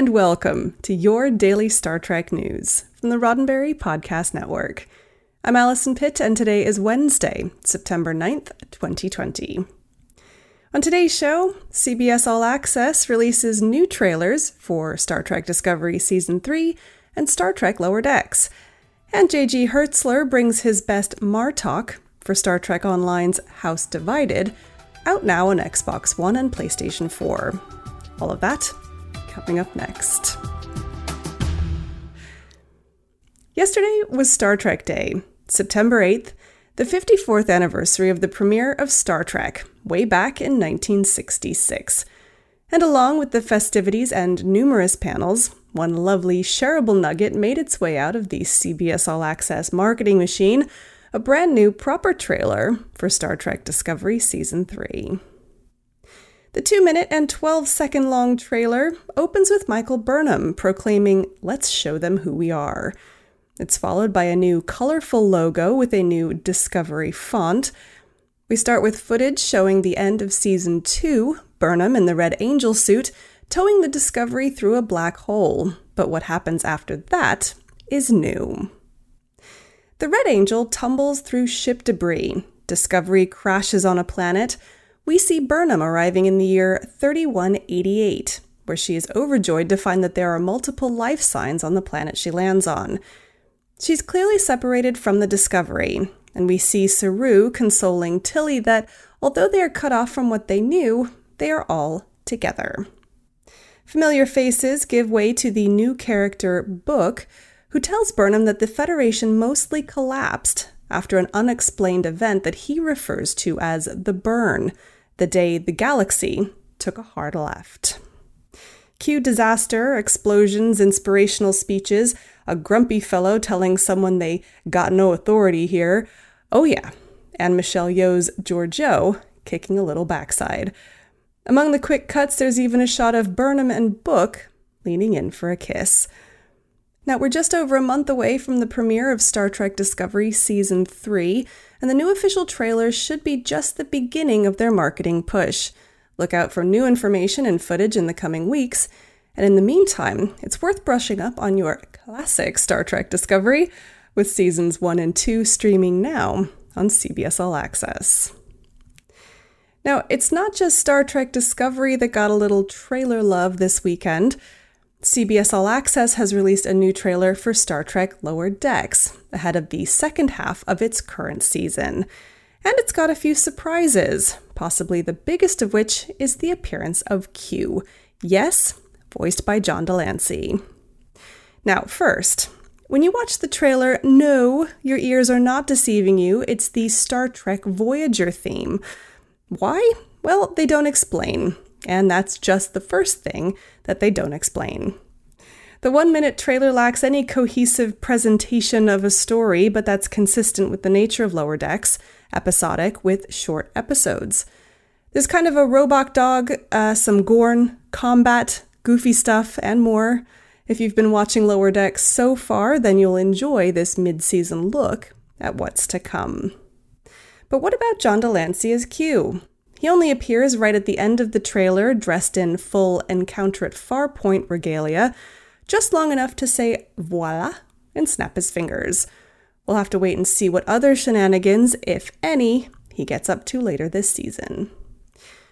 And welcome to your daily Star Trek news from the Roddenberry Podcast Network. I'm Allison Pitt, and today is Wednesday, September 9th, 2020. On today's show, CBS All Access releases new trailers for Star Trek Discovery Season 3 and Star Trek Lower Decks. And JG Hertzler brings his best Martok for Star Trek Online's House Divided, out now on Xbox One and PlayStation 4. All of that coming up next. Yesterday was Star Trek Day, September 8th, the 54th anniversary of the premiere of Star Trek, way back in 1966. And along with the festivities and numerous panels, one lovely shareable nugget made its way out of the CBS All Access marketing machine a brand new proper trailer for Star Trek Discovery Season 3. The 2 minute and 12 second long trailer opens with Michael Burnham proclaiming, Let's show them who we are. It's followed by a new colorful logo with a new Discovery font. We start with footage showing the end of season 2, Burnham in the Red Angel suit, towing the Discovery through a black hole. But what happens after that is new. The Red Angel tumbles through ship debris. Discovery crashes on a planet we see Burnham arriving in the year 3188, where she is overjoyed to find that there are multiple life signs on the planet she lands on. She's clearly separated from the Discovery, and we see Saru consoling Tilly that although they are cut off from what they knew, they are all together. Familiar faces give way to the new character Book, who tells Burnham that the Federation mostly collapsed after an unexplained event that he refers to as the burn, the day the galaxy took a hard left. Cue disaster, explosions, inspirational speeches, a grumpy fellow telling someone they got no authority here. Oh, yeah, and Michelle Yeoh's Georgiou kicking a little backside. Among the quick cuts, there's even a shot of Burnham and Book leaning in for a kiss. Now, we're just over a month away from the premiere of Star Trek Discovery Season 3, and the new official trailer should be just the beginning of their marketing push. Look out for new information and footage in the coming weeks, and in the meantime, it's worth brushing up on your classic Star Trek Discovery, with seasons 1 and 2 streaming now on CBS All Access. Now, it's not just Star Trek Discovery that got a little trailer love this weekend. CBS All Access has released a new trailer for Star Trek Lower Decks, ahead of the second half of its current season. And it's got a few surprises, possibly the biggest of which is the appearance of Q. Yes, voiced by John de Lancie. Now, first, when you watch the trailer, no, your ears are not deceiving you. It's the Star Trek Voyager theme. Why? Well, they don't explain. And that's just the first thing that they don't explain. The one minute trailer lacks any cohesive presentation of a story, but that's consistent with the nature of Lower Decks, episodic with short episodes. There's kind of a robot dog, uh, some Gorn, combat, goofy stuff, and more. If you've been watching Lower Decks so far, then you'll enjoy this mid season look at what's to come. But what about John de Lancie as Q? He only appears right at the end of the trailer, dressed in full Encounter at Farpoint regalia, just long enough to say voila and snap his fingers. We'll have to wait and see what other shenanigans, if any, he gets up to later this season.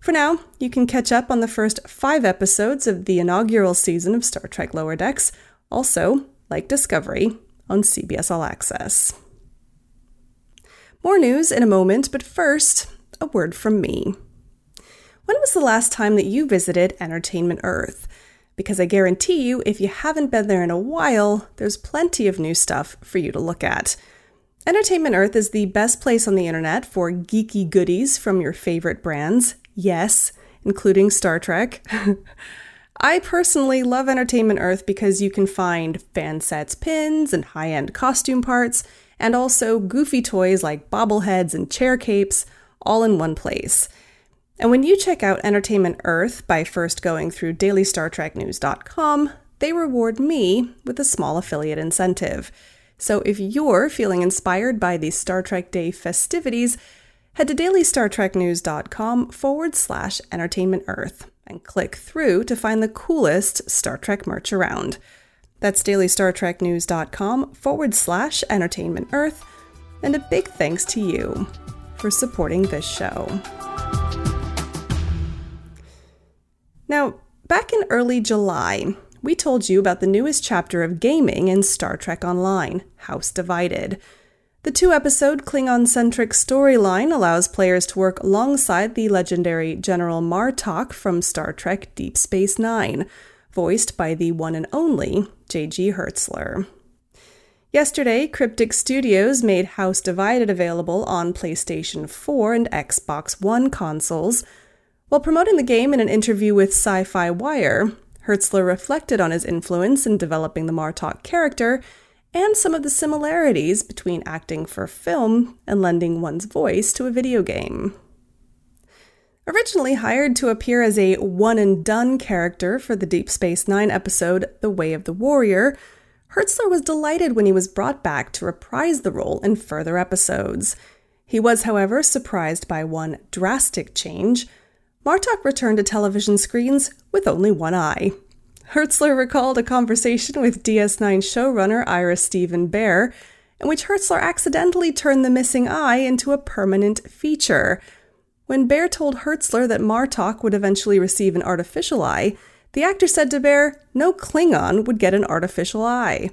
For now, you can catch up on the first five episodes of the inaugural season of Star Trek Lower Decks, also, like Discovery, on CBS All Access. More news in a moment, but first, a word from me. When was the last time that you visited Entertainment Earth? Because I guarantee you, if you haven't been there in a while, there's plenty of new stuff for you to look at. Entertainment Earth is the best place on the internet for geeky goodies from your favorite brands, yes, including Star Trek. I personally love Entertainment Earth because you can find fan sets, pins, and high end costume parts, and also goofy toys like bobbleheads and chair capes, all in one place. And when you check out Entertainment Earth by first going through dailystartreknews.com, they reward me with a small affiliate incentive. So if you're feeling inspired by the Star Trek Day festivities, head to dailystartreknews.com forward slash entertainment earth and click through to find the coolest Star Trek merch around. That's dailystartreknews.com forward slash entertainment earth. And a big thanks to you for supporting this show. Now, back in early July, we told you about the newest chapter of gaming in Star Trek Online, House Divided. The two episode Klingon centric storyline allows players to work alongside the legendary General Martok from Star Trek Deep Space Nine, voiced by the one and only J.G. Hertzler. Yesterday, Cryptic Studios made House Divided available on PlayStation 4 and Xbox One consoles. While promoting the game in an interview with Sci Fi Wire, Hertzler reflected on his influence in developing the Martok character and some of the similarities between acting for film and lending one's voice to a video game. Originally hired to appear as a one and done character for the Deep Space Nine episode The Way of the Warrior, Hertzler was delighted when he was brought back to reprise the role in further episodes. He was, however, surprised by one drastic change. Martok returned to television screens with only one eye. Hertzler recalled a conversation with DS9 showrunner Ira Stephen Behr, in which Hertzler accidentally turned the missing eye into a permanent feature. When Behr told Hertzler that Martok would eventually receive an artificial eye, the actor said to Behr, no Klingon would get an artificial eye.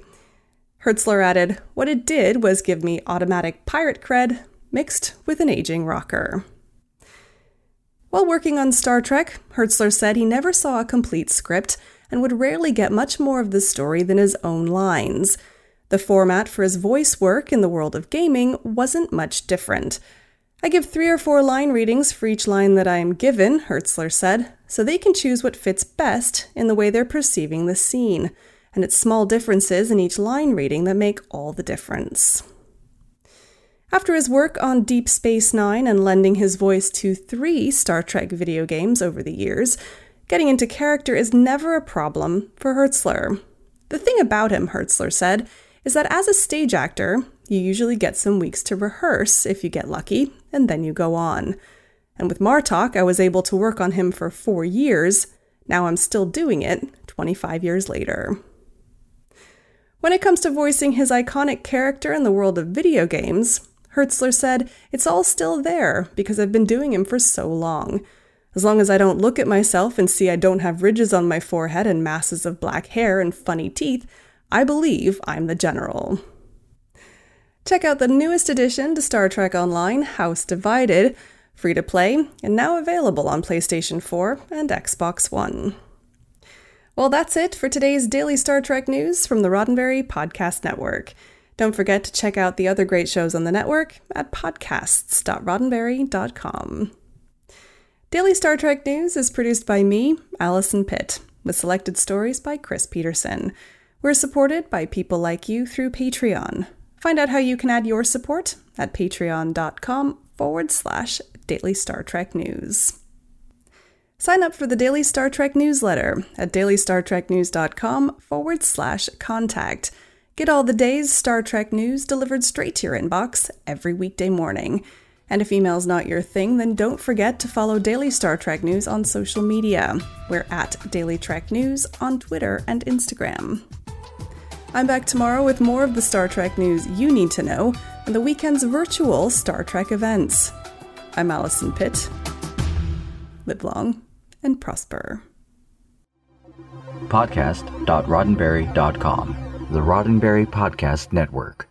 Hertzler added, What it did was give me automatic pirate cred mixed with an aging rocker. While working on Star Trek, Hertzler said he never saw a complete script and would rarely get much more of the story than his own lines. The format for his voice work in the world of gaming wasn't much different. I give three or four line readings for each line that I am given, Hertzler said, so they can choose what fits best in the way they're perceiving the scene. And it's small differences in each line reading that make all the difference. After his work on Deep Space Nine and lending his voice to three Star Trek video games over the years, getting into character is never a problem for Hertzler. The thing about him, Hertzler said, is that as a stage actor, you usually get some weeks to rehearse if you get lucky, and then you go on. And with Martok, I was able to work on him for four years. Now I'm still doing it 25 years later. When it comes to voicing his iconic character in the world of video games, Hertzler said, It's all still there because I've been doing him for so long. As long as I don't look at myself and see I don't have ridges on my forehead and masses of black hair and funny teeth, I believe I'm the general. Check out the newest addition to Star Trek Online, House Divided, free to play and now available on PlayStation 4 and Xbox One. Well, that's it for today's daily Star Trek news from the Roddenberry Podcast Network. Don't forget to check out the other great shows on the network at podcasts.roddenberry.com. Daily Star Trek News is produced by me, Allison Pitt, with selected stories by Chris Peterson. We're supported by people like you through Patreon. Find out how you can add your support at patreon.com forward slash daily Star Trek news. Sign up for the Daily Star Trek newsletter at dailystartreknews.com forward slash contact. Get all the day's Star Trek news delivered straight to your inbox every weekday morning. And if email's not your thing, then don't forget to follow Daily Star Trek News on social media. We're at Daily Trek News on Twitter and Instagram. I'm back tomorrow with more of the Star Trek news you need to know and the weekend's virtual Star Trek events. I'm Allison Pitt. Live long and prosper. Podcast.roddenberry.com, the Roddenberry Podcast Network.